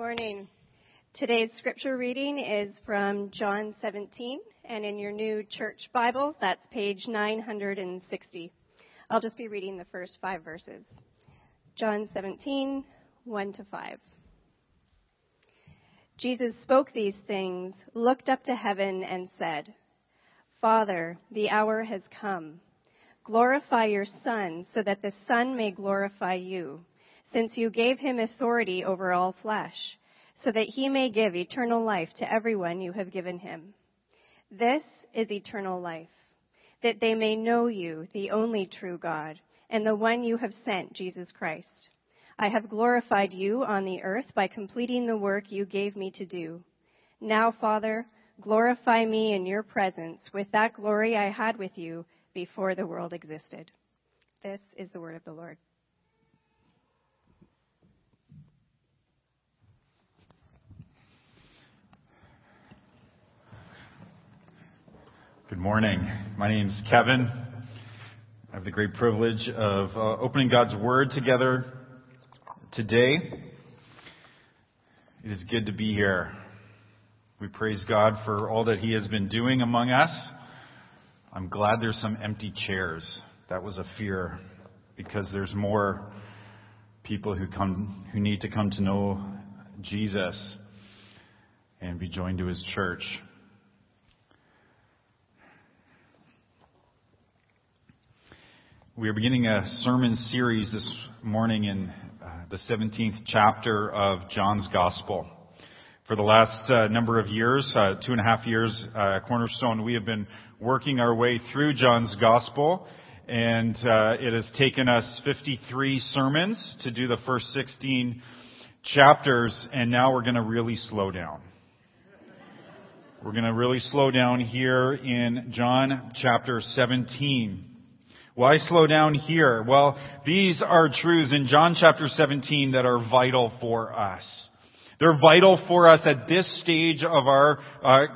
morning. Today's scripture reading is from John 17, and in your new church Bible, that's page 960. I'll just be reading the first five verses. John 17, 1 to 5. Jesus spoke these things, looked up to heaven, and said, Father, the hour has come. Glorify your Son, so that the Son may glorify you, since you gave him authority over all flesh so that he may give eternal life to everyone you have given him. This is eternal life, that they may know you, the only true God, and the one you have sent, Jesus Christ. I have glorified you on the earth by completing the work you gave me to do. Now, Father, glorify me in your presence with that glory I had with you before the world existed. This is the word of the Lord. Good morning. My name is Kevin. I have the great privilege of uh, opening God's Word together today. It is good to be here. We praise God for all that He has been doing among us. I'm glad there's some empty chairs. That was a fear because there's more people who come who need to come to know Jesus and be joined to His church. We are beginning a sermon series this morning in uh, the 17th chapter of John's Gospel. For the last uh, number of years, uh, two and a half years uh, Cornerstone, we have been working our way through John's Gospel, and uh, it has taken us 53 sermons to do the first 16 chapters, and now we're going to really slow down. We're going to really slow down here in John chapter 17. Why slow down here? Well, these are truths in John chapter 17 that are vital for us. They're vital for us at this stage of our uh,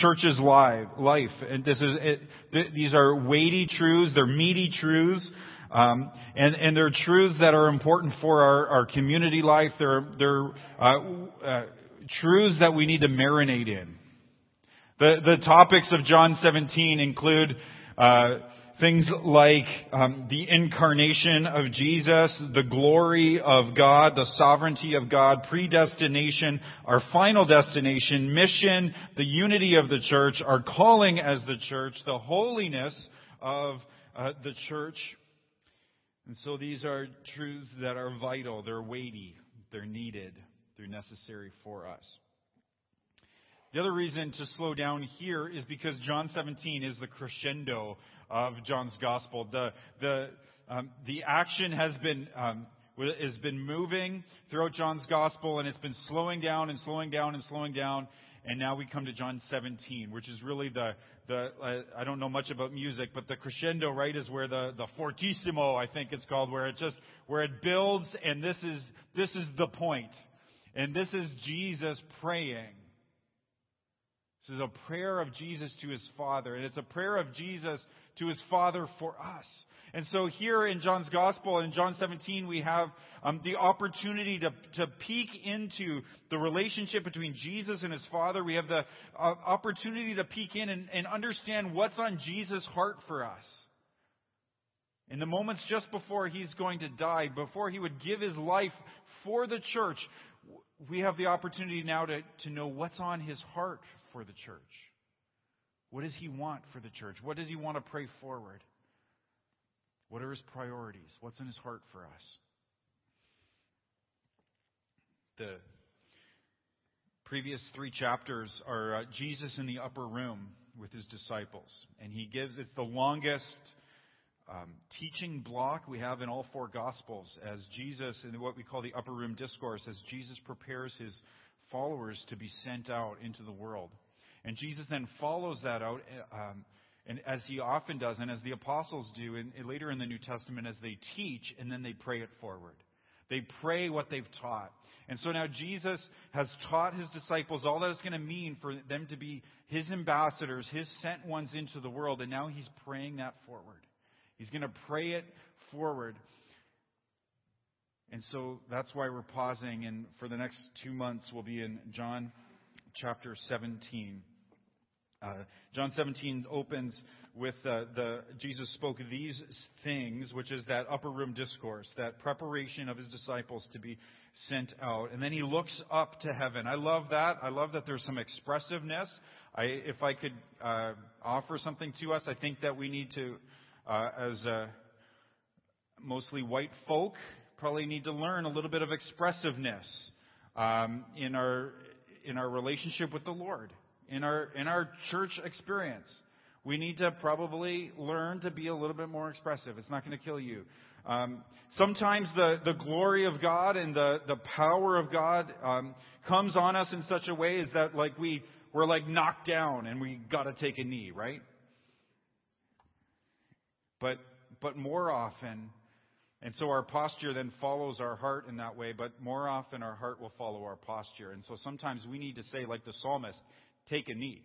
church's life. And this is it, th- these are weighty truths. They're meaty truths. Um, and, and they're truths that are important for our, our community life. They're, they're uh, uh, truths that we need to marinate in. The, the topics of John 17 include uh, Things like um, the incarnation of Jesus, the glory of God, the sovereignty of God, predestination, our final destination, mission, the unity of the church, our calling as the church, the holiness of uh, the church. And so these are truths that are vital, they're weighty, they're needed, they're necessary for us. The other reason to slow down here is because John 17 is the crescendo of John's gospel. The, the, um, the action has been, um, has been moving throughout John's gospel, and it's been slowing down and slowing down and slowing down. And now we come to John 17, which is really the, the uh, I don't know much about music, but the crescendo, right, is where the, the fortissimo, I think it's called, where it just, where it builds, and this is, this is the point. And this is Jesus praying. This is a prayer of Jesus to his Father, and it's a prayer of Jesus to his Father for us. And so here in John's Gospel, in John 17, we have um, the opportunity to, to peek into the relationship between Jesus and his Father. We have the uh, opportunity to peek in and, and understand what's on Jesus' heart for us. In the moments just before he's going to die, before he would give his life for the church, we have the opportunity now to, to know what's on his heart for the church. What does he want for the church? What does he want to pray forward? What are his priorities? What's in his heart for us? The previous three chapters are uh, Jesus in the upper room with his disciples. And he gives, it's the longest um, teaching block we have in all four Gospels as Jesus, in what we call the upper room discourse, as Jesus prepares his followers to be sent out into the world. And Jesus then follows that out, eh, um, and as he often does, and as the apostles do in, later in the New Testament, as they teach, and then they pray it forward. They pray what they've taught. And so now Jesus has taught his disciples all that it's going to mean for them to be his ambassadors, his sent ones into the world, and now he's praying that forward. He's going to pray it forward. And so that's why we're pausing, and for the next two months, we'll be in John chapter 17. Uh, John 17 opens with uh, the Jesus spoke these things, which is that upper room discourse, that preparation of his disciples to be sent out, and then he looks up to heaven. I love that. I love that there's some expressiveness. I, if I could uh, offer something to us, I think that we need to, uh, as uh, mostly white folk, probably need to learn a little bit of expressiveness um, in our in our relationship with the Lord, in our in our church experience. We need to probably learn to be a little bit more expressive. It's not going to kill you. Um, sometimes the, the glory of God and the, the power of God um, comes on us in such a way is that like we we're like knocked down and we got to take a knee, right? But but more often and so our posture then follows our heart in that way, but more often our heart will follow our posture. And so sometimes we need to say, like the psalmist, take a knee.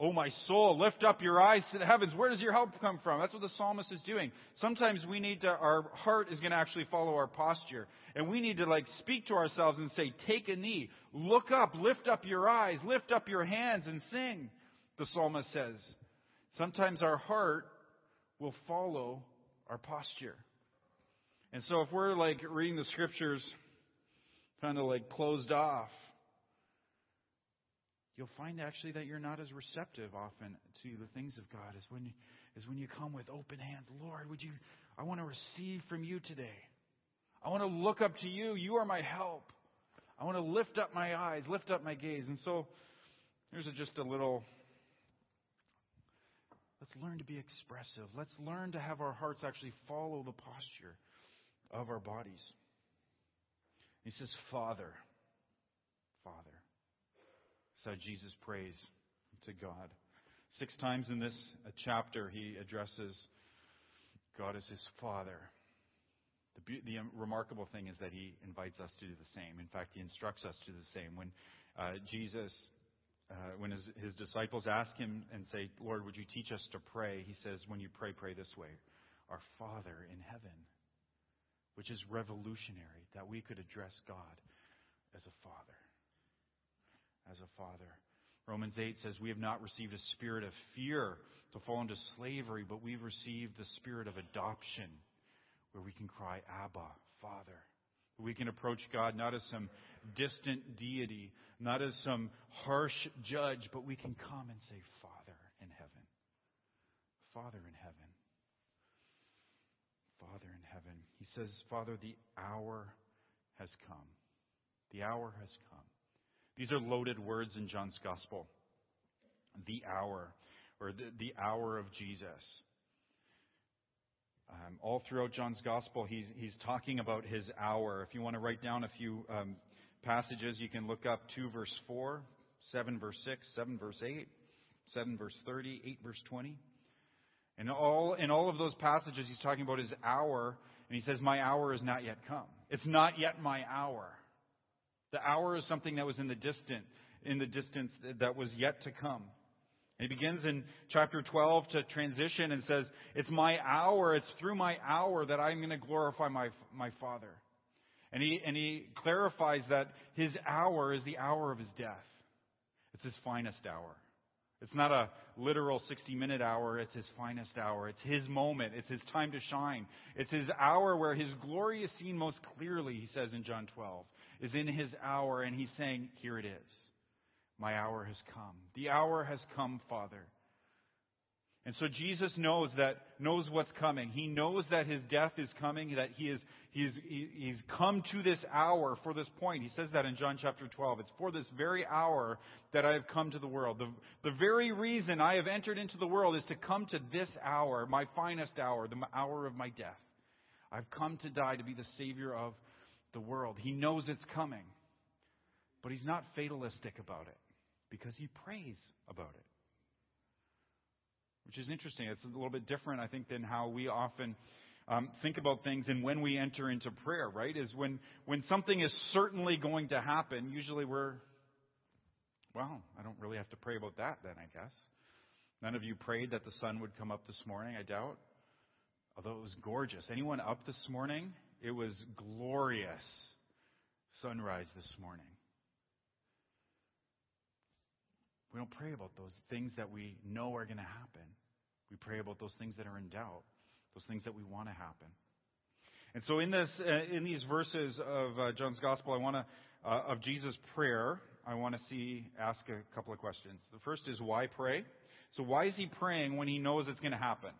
Oh, my soul, lift up your eyes to the heavens. Where does your help come from? That's what the psalmist is doing. Sometimes we need to, our heart is going to actually follow our posture. And we need to like speak to ourselves and say, take a knee. Look up, lift up your eyes, lift up your hands and sing, the psalmist says. Sometimes our heart will follow our posture. And so if we're like reading the scriptures kind of like closed off, you'll find actually that you're not as receptive often to the things of God as when as when you come with open hands. Lord, would you I want to receive from you today. I want to look up to you. You are my help. I want to lift up my eyes, lift up my gaze. And so here's a, just a little let's learn to be expressive. Let's learn to have our hearts actually follow the posture of our bodies. He says, Father, Father. So Jesus prays to God. Six times in this chapter, he addresses God as his Father. The, the, remarkable thing is that he invites us to do the same. In fact, he instructs us to do the same. When uh, Jesus, uh, when his, his disciples ask him and say, Lord, would you teach us to pray? He says, when you pray, pray this way Our Father in heaven which is revolutionary that we could address God as a father. As a father. Romans 8 says, We have not received a spirit of fear to fall into slavery, but we've received the spirit of adoption, where we can cry, Abba, Father. We can approach God not as some distant deity, not as some harsh judge, but we can come and say, Father in heaven. Father in heaven. Father in heaven. He says, Father, the hour has come. The hour has come. These are loaded words in John's Gospel. The hour, or the, the hour of Jesus. Um, all throughout John's Gospel, he's, he's talking about his hour. If you want to write down a few um, passages, you can look up 2 verse 4, 7 verse 6, 7 verse 8, 7 verse 30, 8 verse 20. And all, in all of those passages, he's talking about his hour, and he says, My hour is not yet come. It's not yet my hour. The hour is something that was in the distant, in the distance that was yet to come. And he begins in chapter 12 to transition and says, It's my hour, it's through my hour that I'm going to glorify my, my Father. And he, and he clarifies that his hour is the hour of his death. It's his finest hour. It's not a literal 60 minute hour, it's his finest hour. It's his moment. It's his time to shine. It's his hour where his glory is seen most clearly, he says in John 12, is in his hour, and he's saying, Here it is. My hour has come. The hour has come, Father. And so Jesus knows that, knows what's coming. He knows that his death is coming, that he is, he's, he's come to this hour for this point. He says that in John chapter 12. It's for this very hour that I have come to the world. The, the very reason I have entered into the world is to come to this hour, my finest hour, the hour of my death. I've come to die to be the Savior of the world. He knows it's coming. But he's not fatalistic about it because he prays about it which is interesting. It's a little bit different, I think, than how we often um, think about things and when we enter into prayer, right? Is when, when something is certainly going to happen, usually we're, well, I don't really have to pray about that then, I guess. None of you prayed that the sun would come up this morning, I doubt. Although it was gorgeous. Anyone up this morning It was glorious sunrise this morning. We don't pray about those things that we know are going to happen. We pray about those things that are in doubt, those things that we want to happen. And so in this, uh, in these verses of uh, John's Gospel, I want to, uh, of Jesus' prayer, I want to see, ask a couple of questions. The first is why pray? So why is he praying when he knows it's going to happen?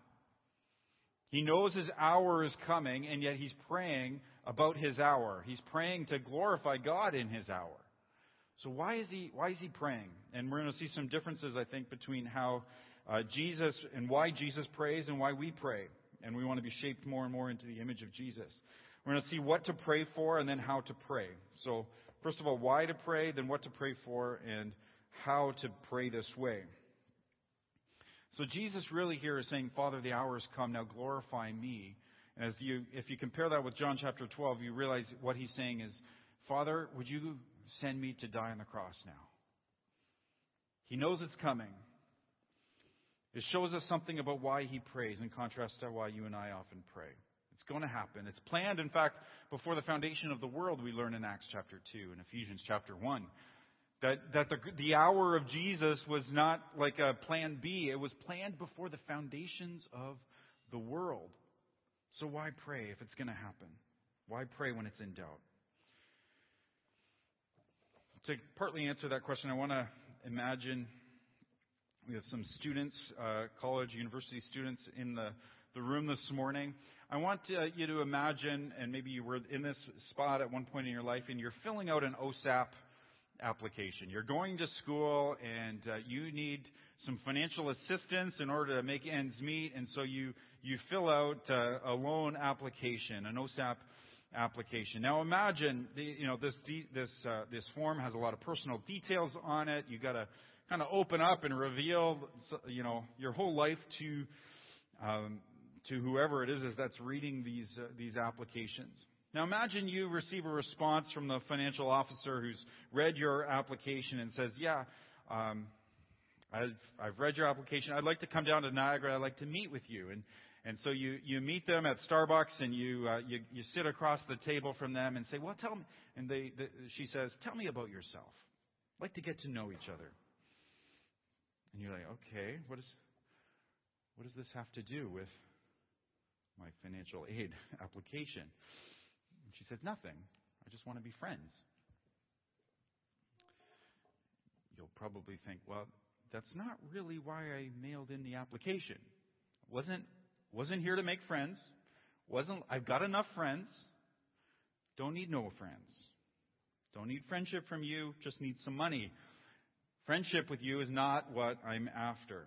He knows his hour is coming, and yet he's praying about his hour. He's praying to glorify God in his hour. So why is he why is he praying? And we're going to see some differences, I think, between how uh, Jesus and why Jesus prays and why we pray. And we want to be shaped more and more into the image of Jesus. We're going to see what to pray for and then how to pray. So first of all, why to pray, then what to pray for, and how to pray this way. So Jesus really here is saying, Father, the hour has come, now glorify me. And as you, if you compare that with John chapter 12, you realize what he's saying is, Father, would you send me to die on the cross now. He knows it's coming. It shows us something about why he prays in contrast to why you and I often pray. It's going to happen. It's planned, in fact, before the foundation of the world, we learn in Acts chapter 2 and Ephesians chapter 1. That, that the, the hour of Jesus was not like a plan B. It was planned before the foundations of the world. So why pray if it's going to happen? Why pray when it's in doubt? to partly answer that question, I want to imagine we have some students, uh, college, university students in the, the room this morning. I want uh, you to imagine, and maybe you were in this spot at one point in your life, and you're filling out an OSAP application. You're going to school and uh, you need some financial assistance in order to make ends meet, and so you, you fill out uh, a loan application, an OSAP application. Now imagine, the, you know, this this uh, this form has a lot of personal details on it. You got to kind of open up and reveal, you know, your whole life to um, to whoever it is that's reading these uh, these applications. Now imagine you receive a response from the financial officer who's read your application and says, "Yeah." Um, I've, I've read your application. I'd like to come down to Niagara. I'd like to meet with you. And and so you, you meet them at Starbucks and you, uh, you, you sit across the table from them and say, well, tell me, and they, the, she says, tell me about yourself. I'd like to get to know each other. And you're like, okay, what, is, what does this have to do with my financial aid application? She says, nothing. I just want to be friends. You'll probably think, well, that's not really why I mailed in the application. Wasn't wasn't here to make friends. Wasn't, I've got enough friends. Don't need no friends. Don't need friendship from you, just need some money. Friendship with you is not what I'm after.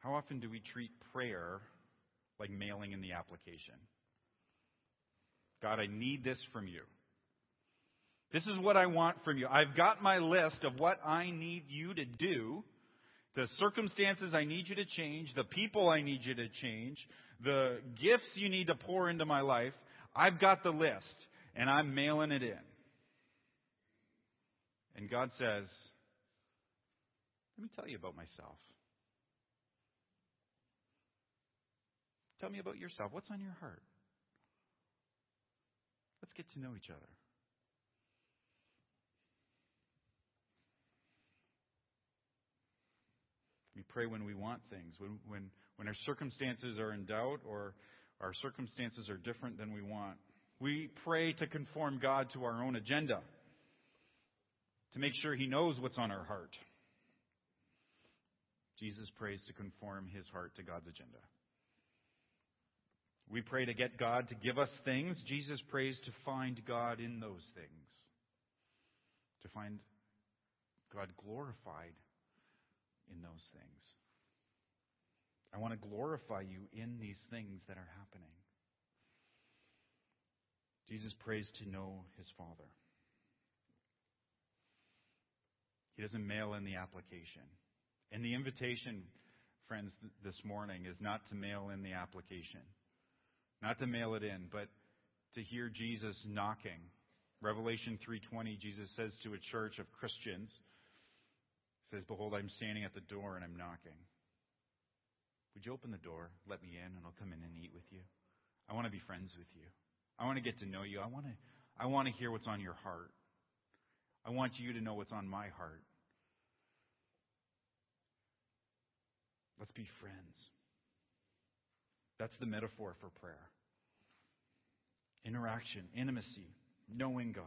How often do we treat prayer like mailing in the application? God, I need this from you. This is what I want from you. I've got my list of what I need you to do. The circumstances I need you to change, the people I need you to change, the gifts you need to pour into my life, I've got the list and I'm mailing it in. And God says, let me tell you about myself. Tell me about yourself. What's on your heart? Let's get to know each other. We pray when we want things, when, when, when our circumstances are in doubt or our circumstances are different than we want. We pray to conform God to our own agenda, to make sure He knows what's on our heart. Jesus prays to conform His heart to God's agenda. We pray to get God to give us things. Jesus prays to find God in those things, to find God glorified in those things. I want to glorify you in these things that are happening. Jesus prays to know his Father. He doesn't mail in the application. And the invitation, friends, this morning is not to mail in the application, not to mail it in, but to hear Jesus knocking. Revelation 3:20 Jesus says to a church of Christians, says, Behold, I'm standing at the door and I'm knocking. Would you open the door, let me in, and I'll come in and eat with you? I want to be friends with you. I want to get to know you. I want to, I want to hear what's on your heart. I want you to know what's on my heart. Let's be friends. That's the metaphor for prayer interaction, intimacy, knowing God.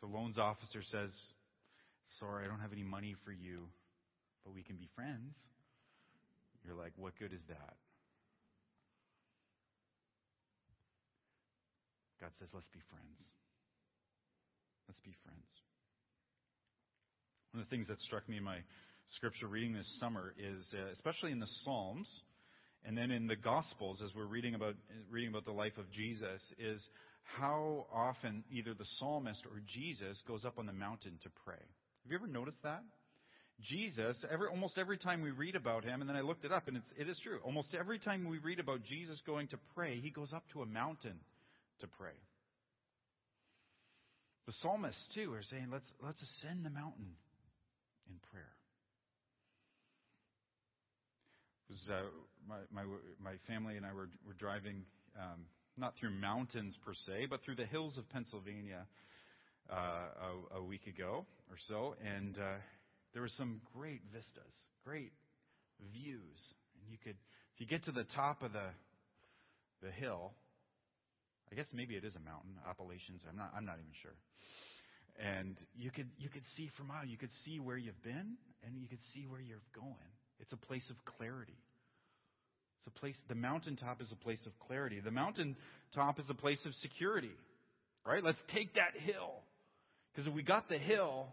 So, loans officer says, Sorry, I don't have any money for you, but we can be friends. You're like, What good is that? God says, Let's be friends. Let's be friends. One of the things that struck me in my scripture reading this summer is, uh, especially in the Psalms, and then in the Gospels, as we're reading about reading about the life of Jesus, is how often either the psalmist or Jesus goes up on the mountain to pray. Have you ever noticed that? Jesus, every, almost every time we read about him, and then I looked it up, and it's, it is true. Almost every time we read about Jesus going to pray, he goes up to a mountain to pray. The psalmists too are saying, "Let's let's ascend the mountain in prayer." Was uh, my, my my family and I were were driving um, not through mountains per se, but through the hills of Pennsylvania uh, a, a week ago or so, and uh, there were some great vistas, great views, and you could if you get to the top of the the hill, I guess maybe it is a mountain, Appalachians. I'm not I'm not even sure. And you could you could see from out, you could see where you've been, and you could see where you're going. It's a place of clarity. It's a place, the mountaintop is a place of clarity. The mountaintop is a place of security. Right? Let's take that hill. Because if we got the hill,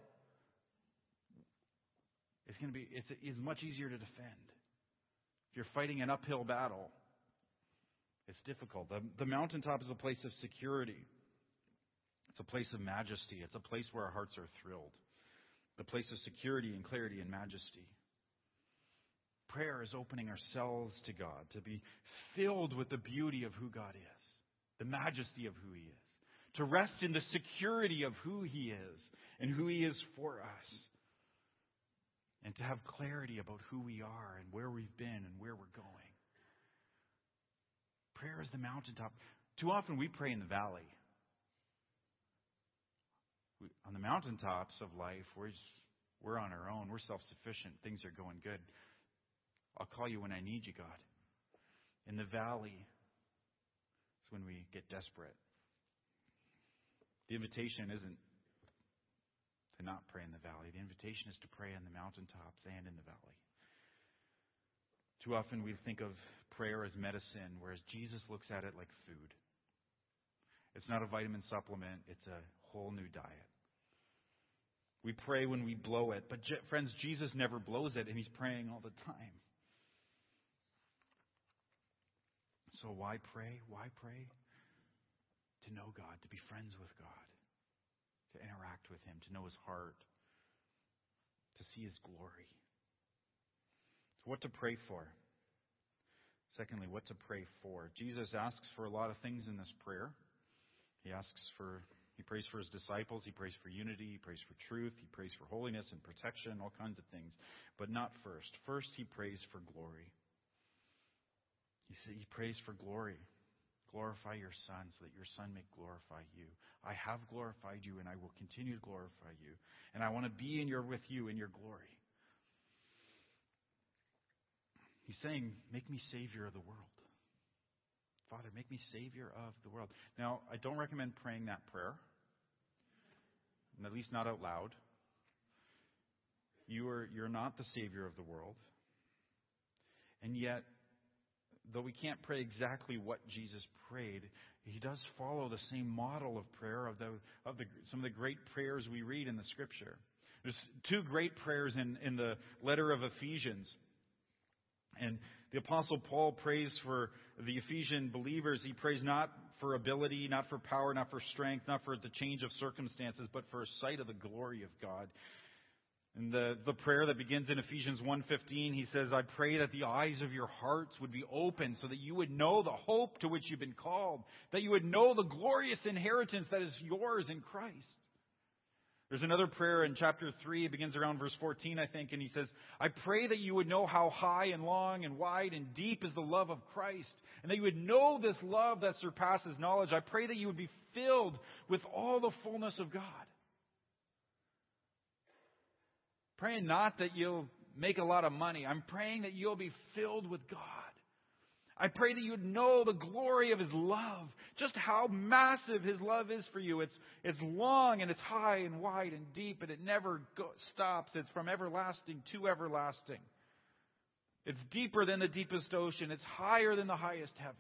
it's going to be, it's, it's much easier to defend. If you're fighting an uphill battle, it's difficult. The, the mountaintop is a place of security. It's a place of majesty. It's a place where our hearts are thrilled. The place of security and clarity and majesty. Prayer is opening ourselves to God, to be filled with the beauty of who God is, the majesty of who He is, to rest in the security of who He is and who He is for us, and to have clarity about who we are and where we've been and where we're going. Prayer is the mountaintop. Too often we pray in the valley. We, on the mountaintops of life, we're, just, we're on our own. We're self sufficient. Things are going good. I'll call you when I need you, God. In the valley is when we get desperate. The invitation isn't to not pray in the valley. The invitation is to pray on the mountaintops and in the valley. Too often we think of prayer as medicine, whereas Jesus looks at it like food. It's not a vitamin supplement, it's a whole new diet. We pray when we blow it, but friends, Jesus never blows it, and He's praying all the time. So why pray? Why pray? To know God, to be friends with God, to interact with Him, to know His heart, to see His glory. So what to pray for? Secondly, what to pray for. Jesus asks for a lot of things in this prayer. He asks for, he prays for his disciples, he prays for unity, he prays for truth, he prays for holiness and protection, all kinds of things. But not first. First, he prays for glory. He, said, he prays for glory. Glorify your Son so that your Son may glorify you. I have glorified you and I will continue to glorify you. And I want to be in your, with you in your glory. He's saying, Make me Savior of the world. Father, make me Savior of the world. Now, I don't recommend praying that prayer, at least not out loud. You are, you're not the Savior of the world. And yet, though we can't pray exactly what Jesus prayed, he does follow the same model of prayer of, the, of the, some of the great prayers we read in the Scripture. There's two great prayers in, in the letter of Ephesians. And the Apostle Paul prays for the Ephesian believers. He prays not for ability, not for power, not for strength, not for the change of circumstances, but for a sight of the glory of God. In the, the prayer that begins in Ephesians 1.15, he says, I pray that the eyes of your hearts would be open so that you would know the hope to which you've been called, that you would know the glorious inheritance that is yours in Christ. There's another prayer in chapter 3. It begins around verse 14, I think, and he says, I pray that you would know how high and long and wide and deep is the love of Christ, and that you would know this love that surpasses knowledge. I pray that you would be filled with all the fullness of God. Praying not that you'll make a lot of money. I'm praying that you'll be filled with God. I pray that you would know the glory of His love, just how massive His love is for you. It's, it's long and it's high and wide and deep and it never go, stops. It's from everlasting to everlasting. It's deeper than the deepest ocean. It's higher than the highest heavens.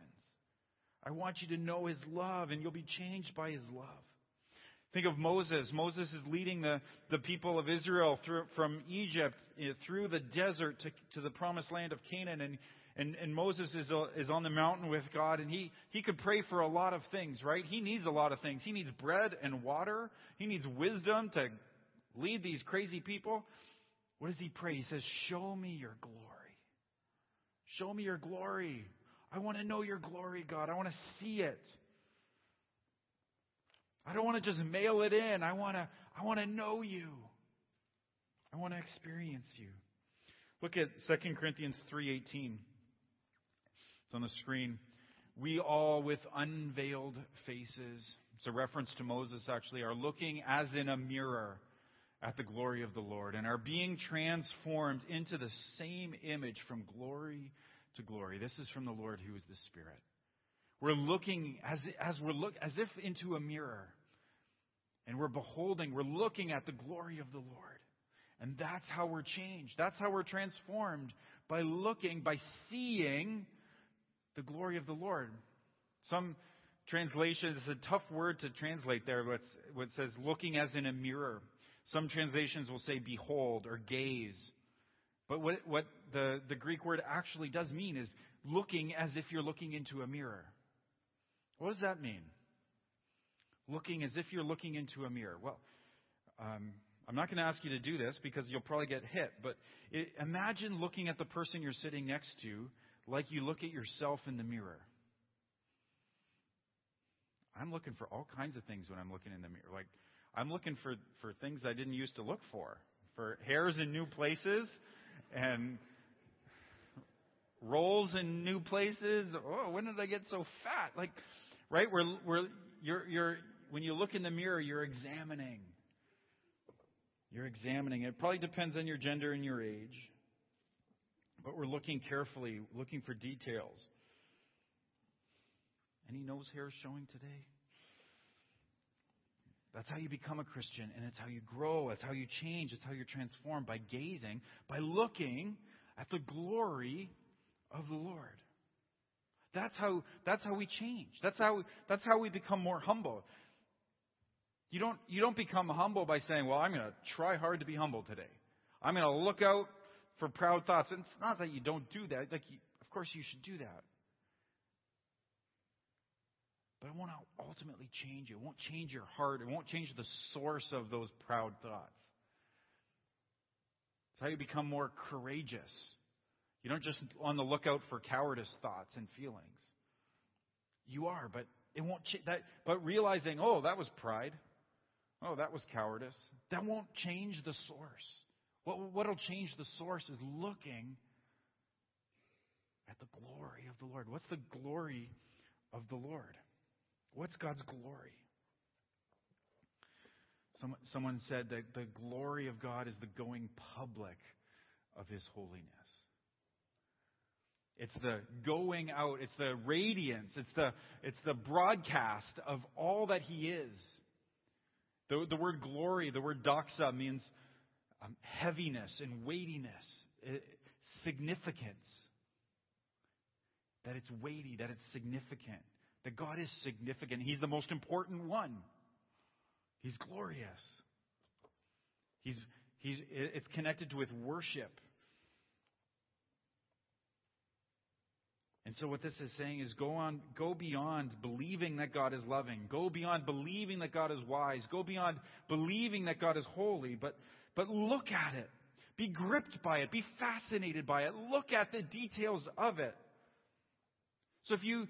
I want you to know His love and you'll be changed by His love. Think of Moses. Moses is leading the, the people of Israel through, from Egypt eh, through the desert to, to the promised land of Canaan. And and, and Moses is, uh, is on the mountain with God, and he, he could pray for a lot of things, right? He needs a lot of things. He needs bread and water. He needs wisdom to lead these crazy people. What does he pray? He says, Show me your glory. Show me your glory. I want to know your glory, God. I want to see it. I don't want to just mail it in. I want to, I want to know you. I want to experience you. Look at 2 Corinthians 3:18. It's on the screen. We all with unveiled faces, it's a reference to Moses actually, are looking as in a mirror at the glory of the Lord and are being transformed into the same image from glory to glory. This is from the Lord who is the Spirit. We're looking as, as we're look, as if into a mirror. And we're beholding, we're looking at the glory of the Lord. And that's how we're changed. That's how we're transformed by looking, by seeing the glory of the Lord. Some translations, it's a tough word to translate there, but what says looking as in a mirror. Some translations will say behold or gaze. But what, what the, the Greek word actually does mean is looking as if you're looking into a mirror. What does that mean? Looking as if you're looking into a mirror. Well, um, I'm not going to ask you to do this because you'll probably get hit, but it, imagine looking at the person you're sitting next to like you look at yourself in the mirror. I'm looking for all kinds of things when I'm looking in the mirror. Like, I'm looking for, for things I didn't used to look for. For hairs in new places and rolls in new places. Oh, when did I get so fat? Like, right? We're, we're, you're, you're, when you look in the mirror, you're examining. You're examining. It probably depends on your gender and your age. But we're looking carefully, looking for details. Any nose hairs showing today? That's how you become a Christian, and it's how you grow, it's how you change, it's how you're transformed by gazing, by looking at the glory of the Lord. That's how, that's how we change. That's how, that's how we become more humble. You don't, you don't become humble by saying, well, I'm going to try hard to be humble today. I'm going to look out for proud thoughts. And it's not that you don't do that. Like, you, of course, you should do that. But it won't ultimately change you. It won't change your heart. It won't change the source of those proud thoughts. It's how you become more courageous. You don't just on the lookout for cowardice thoughts and feelings. You are, but it won't ch- that. But realizing, oh, that was pride. Oh, that was cowardice. That won't change the source. What will change the source is looking at the glory of the Lord. What's the glory of the Lord? What's God's glory? Someone, someone said that the glory of God is the going public of His holiness. It's the going out, it's the radiance, it's the, it's the broadcast of all that He is. The, the word glory, the word doxa, means um, heaviness and weightiness, significance. That it's weighty, that it's significant. That God is significant. He's the most important one. He's glorious. He's, he's, it's connected with worship. And so what this is saying is go on, go beyond believing that God is loving. Go beyond believing that God is wise. Go beyond believing that God is holy, but but look at it. Be gripped by it. Be fascinated by it. Look at the details of it. So if you,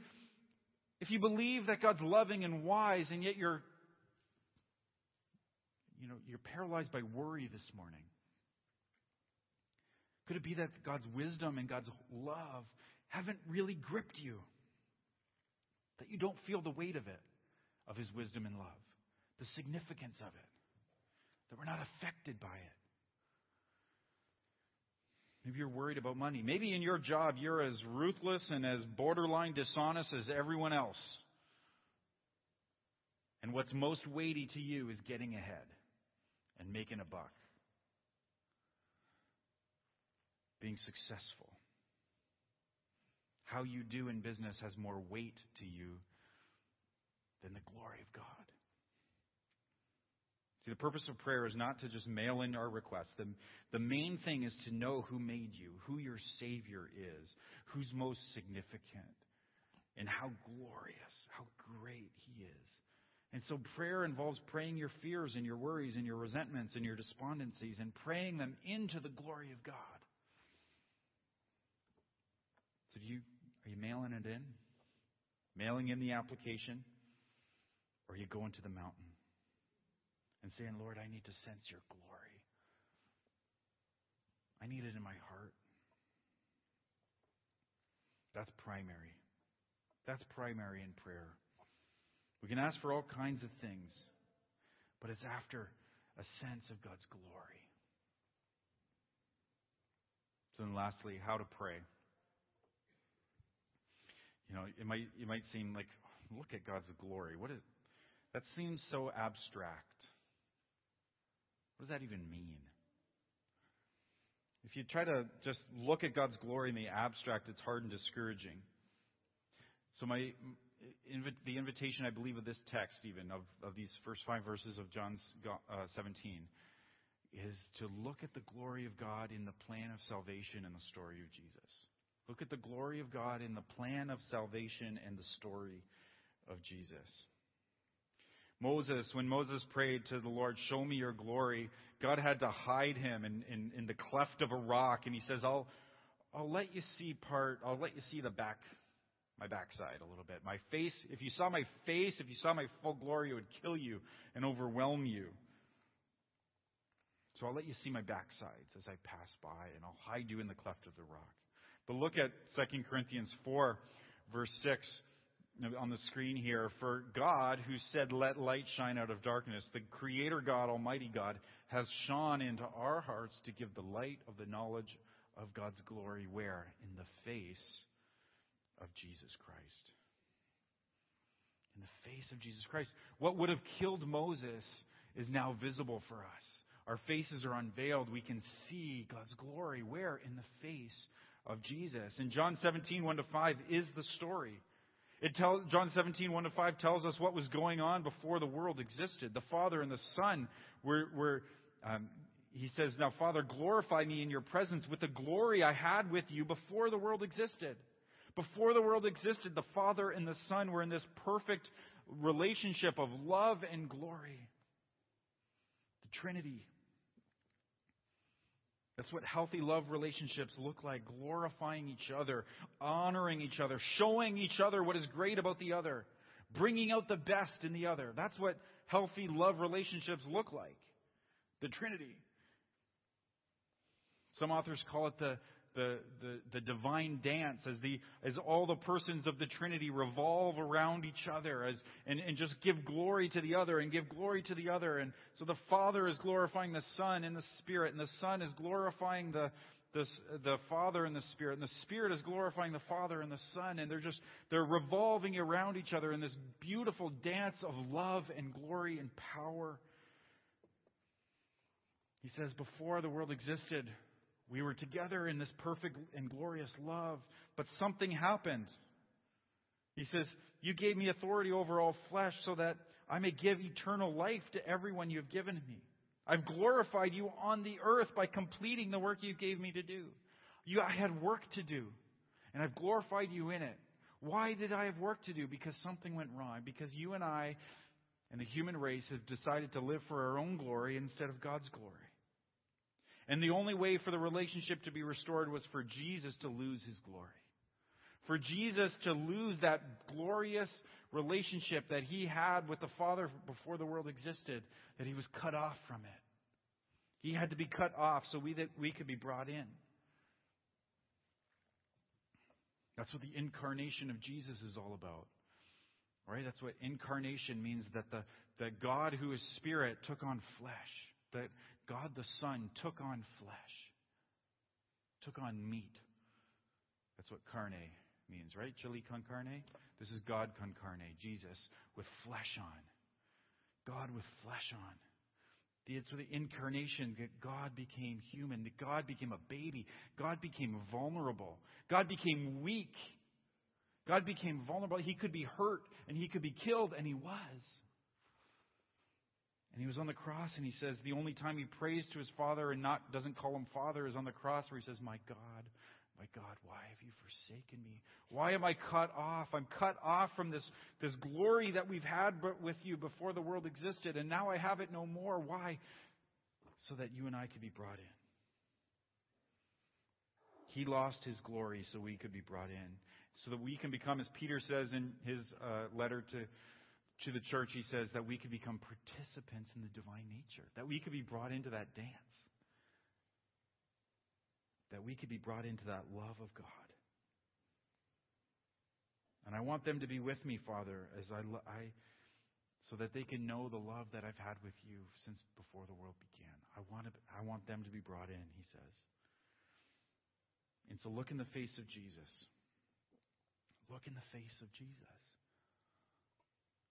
if you believe that God's loving and wise and yet you're, you know, you're paralyzed by worry this morning? Could it be that God's wisdom and God's love haven't really gripped you? That you don't feel the weight of it, of His wisdom and love, the significance of it, that we're not affected by it. Maybe you're worried about money. Maybe in your job you're as ruthless and as borderline dishonest as everyone else. And what's most weighty to you is getting ahead and making a buck, being successful. How you do in business has more weight to you than the glory of God. See, the purpose of prayer is not to just mail in our requests. The, the main thing is to know who made you, who your Savior is, who's most significant, and how glorious, how great He is. And so prayer involves praying your fears and your worries and your resentments and your despondencies and praying them into the glory of God. So do you you mailing it in? Mailing in the application? Or are you going to the mountain and saying, Lord, I need to sense your glory. I need it in my heart. That's primary. That's primary in prayer. We can ask for all kinds of things, but it's after a sense of God's glory. So then lastly, how to pray. You know, it might it might seem like look at God's glory. What is that seems so abstract. What does that even mean? If you try to just look at God's glory in the abstract, it's hard and discouraging. So my the invitation, I believe, of this text, even of, of these first five verses of John uh, 17, is to look at the glory of God in the plan of salvation and the story of Jesus. Look at the glory of God in the plan of salvation and the story of Jesus. Moses, when Moses prayed to the Lord, show me your glory, God had to hide him in, in, in the cleft of a rock, and he says, I'll, I'll let you see part, I'll let you see the back my backside a little bit. My face, if you saw my face, if you saw my full glory, it would kill you and overwhelm you. So I'll let you see my backsides as I pass by, and I'll hide you in the cleft of the rock. But look at 2 Corinthians 4, verse 6 on the screen here. For God, who said, Let light shine out of darkness, the Creator God, Almighty God, has shone into our hearts to give the light of the knowledge of God's glory. Where? In the face of Jesus Christ. In the face of Jesus Christ. What would have killed Moses is now visible for us. Our faces are unveiled. We can see God's glory. Where? In the face of Jesus. In John 17, 1 to 5 is the story. It tells, John 17, 1 to 5 tells us what was going on before the world existed. The Father and the Son were, were um, he says, Now, Father, glorify me in your presence with the glory I had with you before the world existed. Before the world existed, the Father and the Son were in this perfect relationship of love and glory. The Trinity. That's what healthy love relationships look like glorifying each other, honoring each other, showing each other what is great about the other, bringing out the best in the other. That's what healthy love relationships look like. The Trinity. Some authors call it the, the, the, the divine dance as the as all the persons of the Trinity revolve around each other as and, and just give glory to the other and give glory to the other. And so the Father is glorifying the Son in the Spirit, and the Son is glorifying the the, the Father and the Spirit, and the Spirit is glorifying the Father and the Son, and they're just they're revolving around each other in this beautiful dance of love and glory and power. He says, before the world existed, we were together in this perfect and glorious love, but something happened. He says, You gave me authority over all flesh so that I may give eternal life to everyone you have given me. I've glorified you on the earth by completing the work you gave me to do. You, I had work to do, and I've glorified you in it. Why did I have work to do? Because something went wrong. Because you and I and the human race have decided to live for our own glory instead of God's glory. And the only way for the relationship to be restored was for Jesus to lose his glory. For Jesus to lose that glorious relationship that he had with the Father before the world existed, that he was cut off from it. He had to be cut off so we, that we could be brought in. That's what the incarnation of Jesus is all about. Right? That's what incarnation means that the that God who is spirit took on flesh. That God the Son took on flesh. Took on meat. That's what carne means, right? Chili con carne. This is God con carne, Jesus with flesh on. God with flesh on. It's the incarnation that God became human, that God became a baby, God became vulnerable, God became weak, God became vulnerable. He could be hurt and he could be killed, and he was. And he was on the cross, and he says the only time he prays to his Father and not doesn't call him Father is on the cross, where he says, "My God, my God, why have you forsaken me? Why am I cut off? I'm cut off from this, this glory that we've had with you before the world existed, and now I have it no more. Why? So that you and I could be brought in. He lost his glory so we could be brought in. So that we can become, as Peter says in his uh, letter to, to the church, he says that we could become participants in the divine nature, that we could be brought into that dance that we could be brought into that love of God. And I want them to be with me, Father, as I, I so that they can know the love that I've had with you since before the world began. I want, to, I want them to be brought in, he says. And so look in the face of Jesus. Look in the face of Jesus.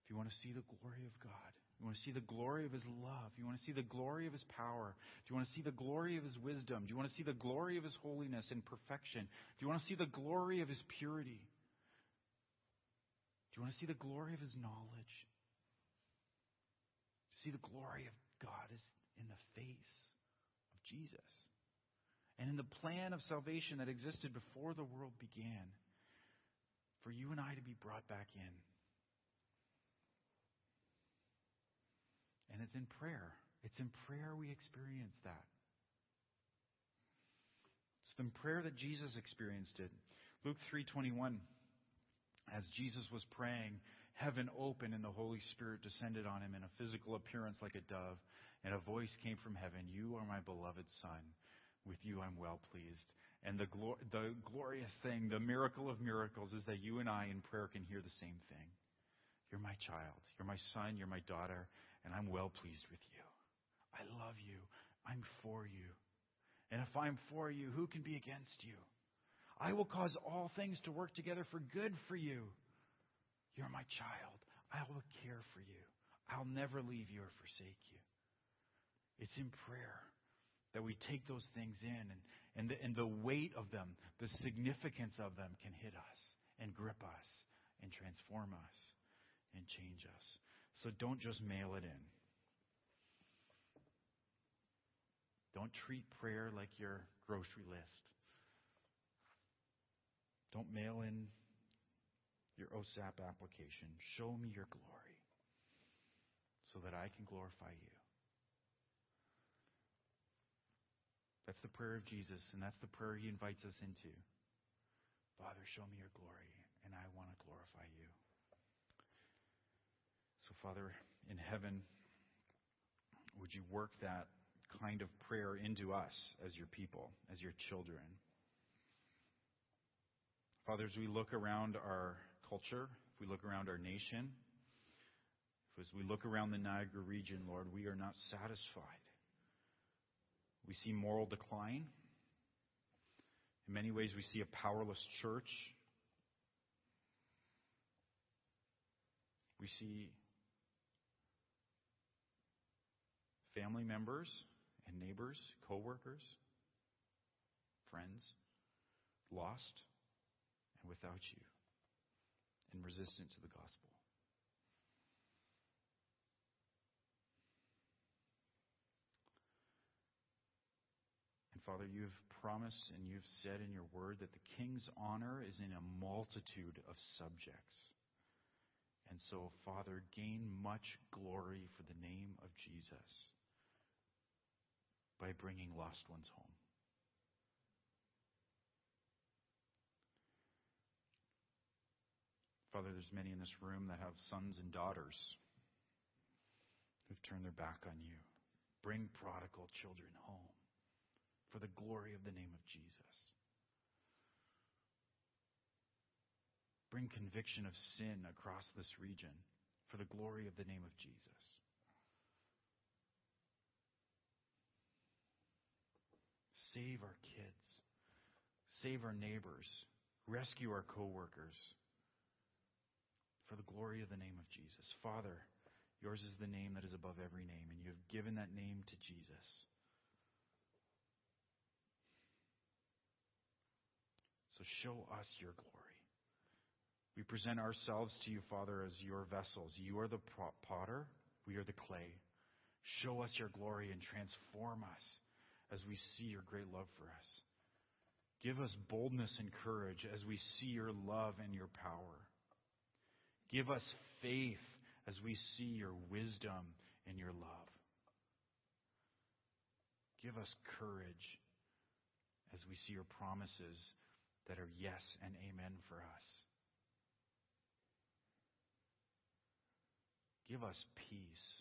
If you want to see the glory of God, you want to see the glory of His love. You want to see the glory of His power. Do you want to see the glory of His wisdom? Do you want to see the glory of His holiness and perfection? Do you want to see the glory of His purity? Do you want to see the glory of His knowledge? See the glory of God is in the face of Jesus. And in the plan of salvation that existed before the world began, for you and I to be brought back in. And it's in prayer. It's in prayer we experience that. It's in prayer that Jesus experienced it. Luke 3:21 as Jesus was praying, heaven opened and the Holy Spirit descended on him in a physical appearance like a dove, and a voice came from heaven, "You are my beloved son; with you I'm well pleased." And the, glor- the glorious thing, the miracle of miracles, is that you and I in prayer can hear the same thing. You're my child. You're my son. You're my daughter and I'm well pleased with you. I love you. I'm for you. And if I'm for you, who can be against you? I will cause all things to work together for good for you. You're my child. I will care for you. I'll never leave you or forsake you. It's in prayer that we take those things in, and, and, the, and the weight of them, the significance of them can hit us and grip us and transform us and change us. So don't just mail it in. Don't treat prayer like your grocery list. Don't mail in your OSAP application. Show me your glory so that I can glorify you. That's the prayer of Jesus, and that's the prayer he invites us into. Father, show me your glory, and I want to glorify you. Father, in heaven, would you work that kind of prayer into us as your people, as your children? Father, as we look around our culture, if we look around our nation, as we look around the Niagara region, Lord, we are not satisfied. We see moral decline. In many ways, we see a powerless church. We see family members and neighbors, coworkers, friends, lost and without you, and resistant to the gospel. And Father, you've promised and you've said in your word that the king's honor is in a multitude of subjects. And so, Father, gain much glory for the name of Jesus by bringing lost ones home. Father, there's many in this room that have sons and daughters who've turned their back on you. Bring prodigal children home for the glory of the name of Jesus. Bring conviction of sin across this region for the glory of the name of Jesus. Save our kids. Save our neighbors. Rescue our coworkers for the glory of the name of Jesus. Father, yours is the name that is above every name, and you have given that name to Jesus. So show us your glory. We present ourselves to you, Father, as your vessels. You are the potter, we are the clay. Show us your glory and transform us as we see your great love for us. Give us boldness and courage as we see your love and your power. Give us faith as we see your wisdom and your love. Give us courage as we see your promises that are yes and amen for us. Give us peace.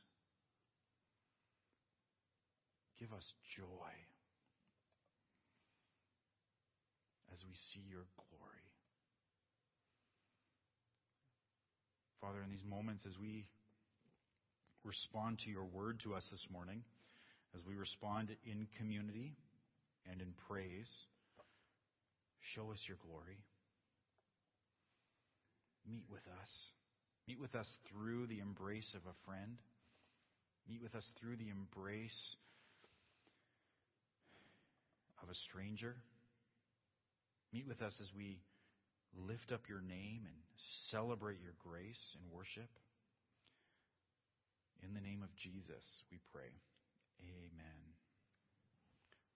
Give us joy as we see your glory. Father, in these moments as we respond to your word to us this morning, as we respond in community and in praise, show us your glory. Meet with us. Meet with us through the embrace of a friend. Meet with us through the embrace of a stranger. Meet with us as we lift up your name and celebrate your grace and worship. In the name of Jesus, we pray. Amen.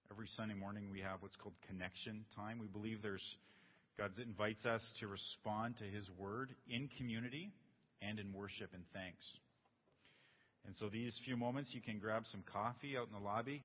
Every Sunday morning we have what's called connection time. We believe there's God invites us to respond to his word in community and in worship and thanks. And so these few moments you can grab some coffee out in the lobby.